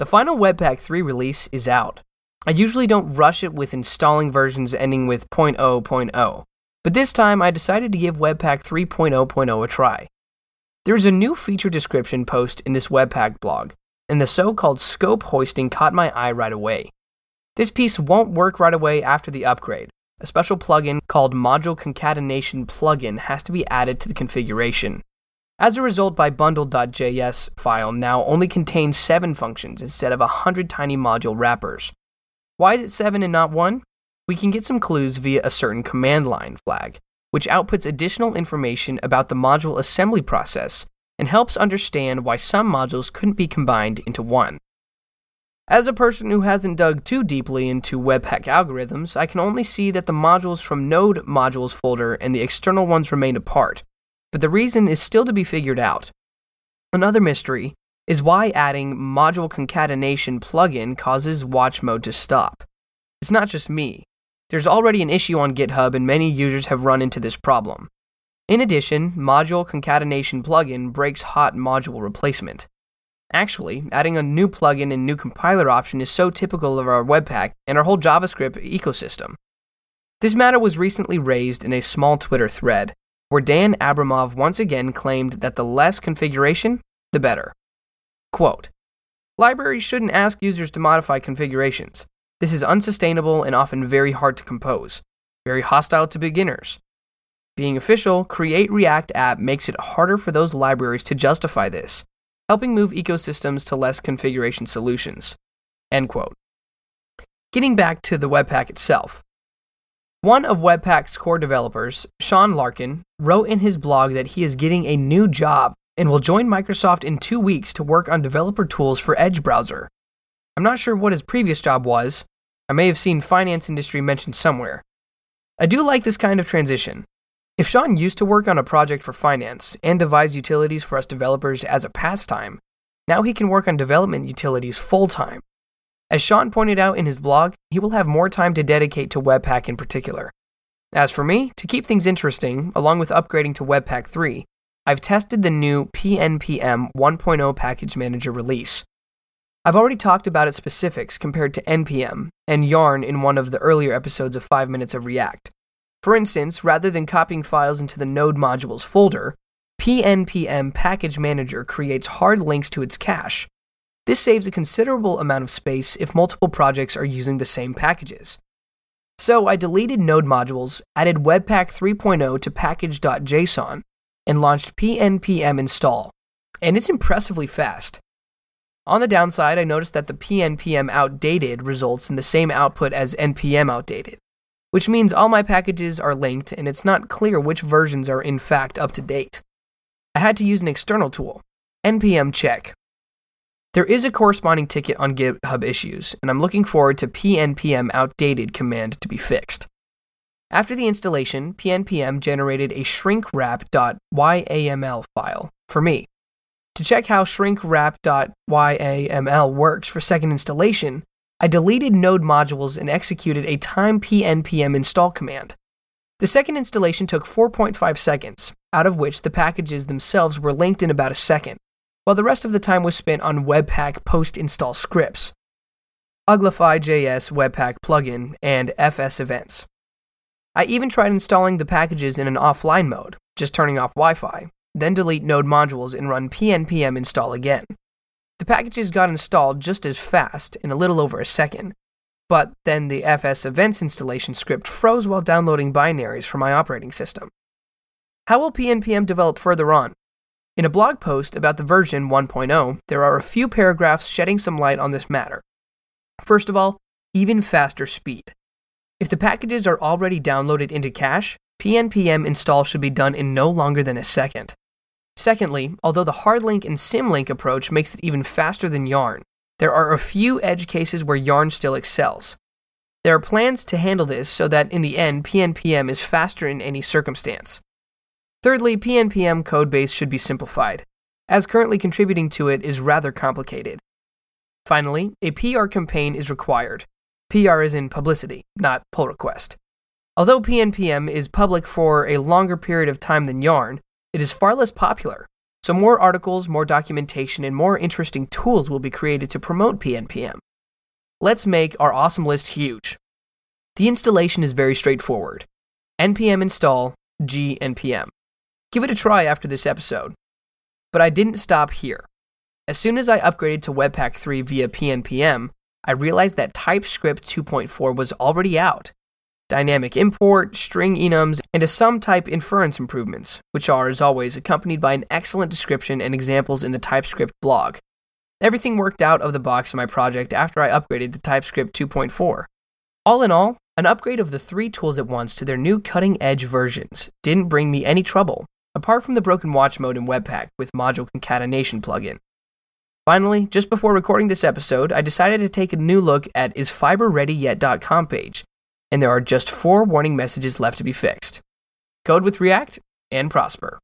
The final Webpack 3 release is out. I usually don't rush it with installing versions ending with 0.0.0, but this time I decided to give Webpack 3.0.0 a try. There's a new feature description post in this Webpack blog, and the so called scope hoisting caught my eye right away. This piece won't work right away after the upgrade. A special plugin called Module Concatenation Plugin has to be added to the configuration. As a result, my bundle.js file now only contains 7 functions instead of 100 tiny module wrappers. Why is it 7 and not 1? We can get some clues via a certain command line flag, which outputs additional information about the module assembly process and helps understand why some modules couldn't be combined into one. As a person who hasn't dug too deeply into Webpack algorithms, I can only see that the modules from Node modules folder and the external ones remain apart, but the reason is still to be figured out. Another mystery is why adding module concatenation plugin causes watch mode to stop. It's not just me. There's already an issue on GitHub and many users have run into this problem. In addition, module concatenation plugin breaks hot module replacement. Actually, adding a new plugin and new compiler option is so typical of our Webpack and our whole JavaScript ecosystem. This matter was recently raised in a small Twitter thread, where Dan Abramov once again claimed that the less configuration, the better. Quote Libraries shouldn't ask users to modify configurations. This is unsustainable and often very hard to compose, very hostile to beginners. Being official, Create React app makes it harder for those libraries to justify this, helping move ecosystems to less configuration solutions. End quote. Getting back to the Webpack itself, one of Webpack's core developers, Sean Larkin, wrote in his blog that he is getting a new job and will join Microsoft in two weeks to work on developer tools for Edge browser. I'm not sure what his previous job was. I may have seen finance industry mentioned somewhere. I do like this kind of transition. If Sean used to work on a project for finance and devise utilities for us developers as a pastime, now he can work on development utilities full time as Sean pointed out in his blog, he will have more time to dedicate to Webpack in particular. As for me, to keep things interesting, along with upgrading to Webpack 3, I've tested the new PNPM 1.0 package manager release. I've already talked about its specifics compared to NPM and Yarn in one of the earlier episodes of 5 Minutes of React. For instance, rather than copying files into the Node modules folder, PNPM Package Manager creates hard links to its cache, this saves a considerable amount of space if multiple projects are using the same packages. So I deleted Node modules, added Webpack 3.0 to package.json, and launched pnpm install. And it's impressively fast. On the downside, I noticed that the pnpm outdated results in the same output as npm outdated, which means all my packages are linked and it's not clear which versions are in fact up to date. I had to use an external tool, npm check, there is a corresponding ticket on GitHub issues, and I'm looking forward to pnpm outdated command to be fixed. After the installation, pnpm generated a shrinkwrap.yaml file for me. To check how shrinkwrap.yaml works for second installation, I deleted node modules and executed a time pnpm install command. The second installation took 4.5 seconds, out of which the packages themselves were linked in about a second while the rest of the time was spent on Webpack post install scripts, Uglify.js Webpack plugin, and FS events. I even tried installing the packages in an offline mode, just turning off Wi Fi, then delete node modules and run pnpm install again. The packages got installed just as fast, in a little over a second, but then the FS events installation script froze while downloading binaries from my operating system. How will pnpm develop further on? In a blog post about the version 1.0, there are a few paragraphs shedding some light on this matter. First of all, even faster speed. If the packages are already downloaded into cache, PNPM install should be done in no longer than a second. Secondly, although the hardlink and symlink approach makes it even faster than Yarn, there are a few edge cases where Yarn still excels. There are plans to handle this so that in the end, PNPM is faster in any circumstance. Thirdly, PNPM codebase should be simplified, as currently contributing to it is rather complicated. Finally, a PR campaign is required. PR is in publicity, not pull request. Although PNPM is public for a longer period of time than Yarn, it is far less popular, So, more articles, more documentation, and more interesting tools will be created to promote PNPM. Let's make our awesome list huge. The installation is very straightforward npm install g npm. Give it a try after this episode. But I didn't stop here. As soon as I upgraded to Webpack 3 via PNPM, I realized that TypeScript 2.4 was already out. Dynamic import, string enums, and a sum type inference improvements, which are, as always, accompanied by an excellent description and examples in the TypeScript blog. Everything worked out of the box in my project after I upgraded to TypeScript 2.4. All in all, an upgrade of the three tools at once to their new cutting edge versions didn't bring me any trouble, apart from the broken watch mode in Webpack with module concatenation plugin. Finally, just before recording this episode, I decided to take a new look at isfiberreadyyet.com page, and there are just four warning messages left to be fixed. Code with React and prosper.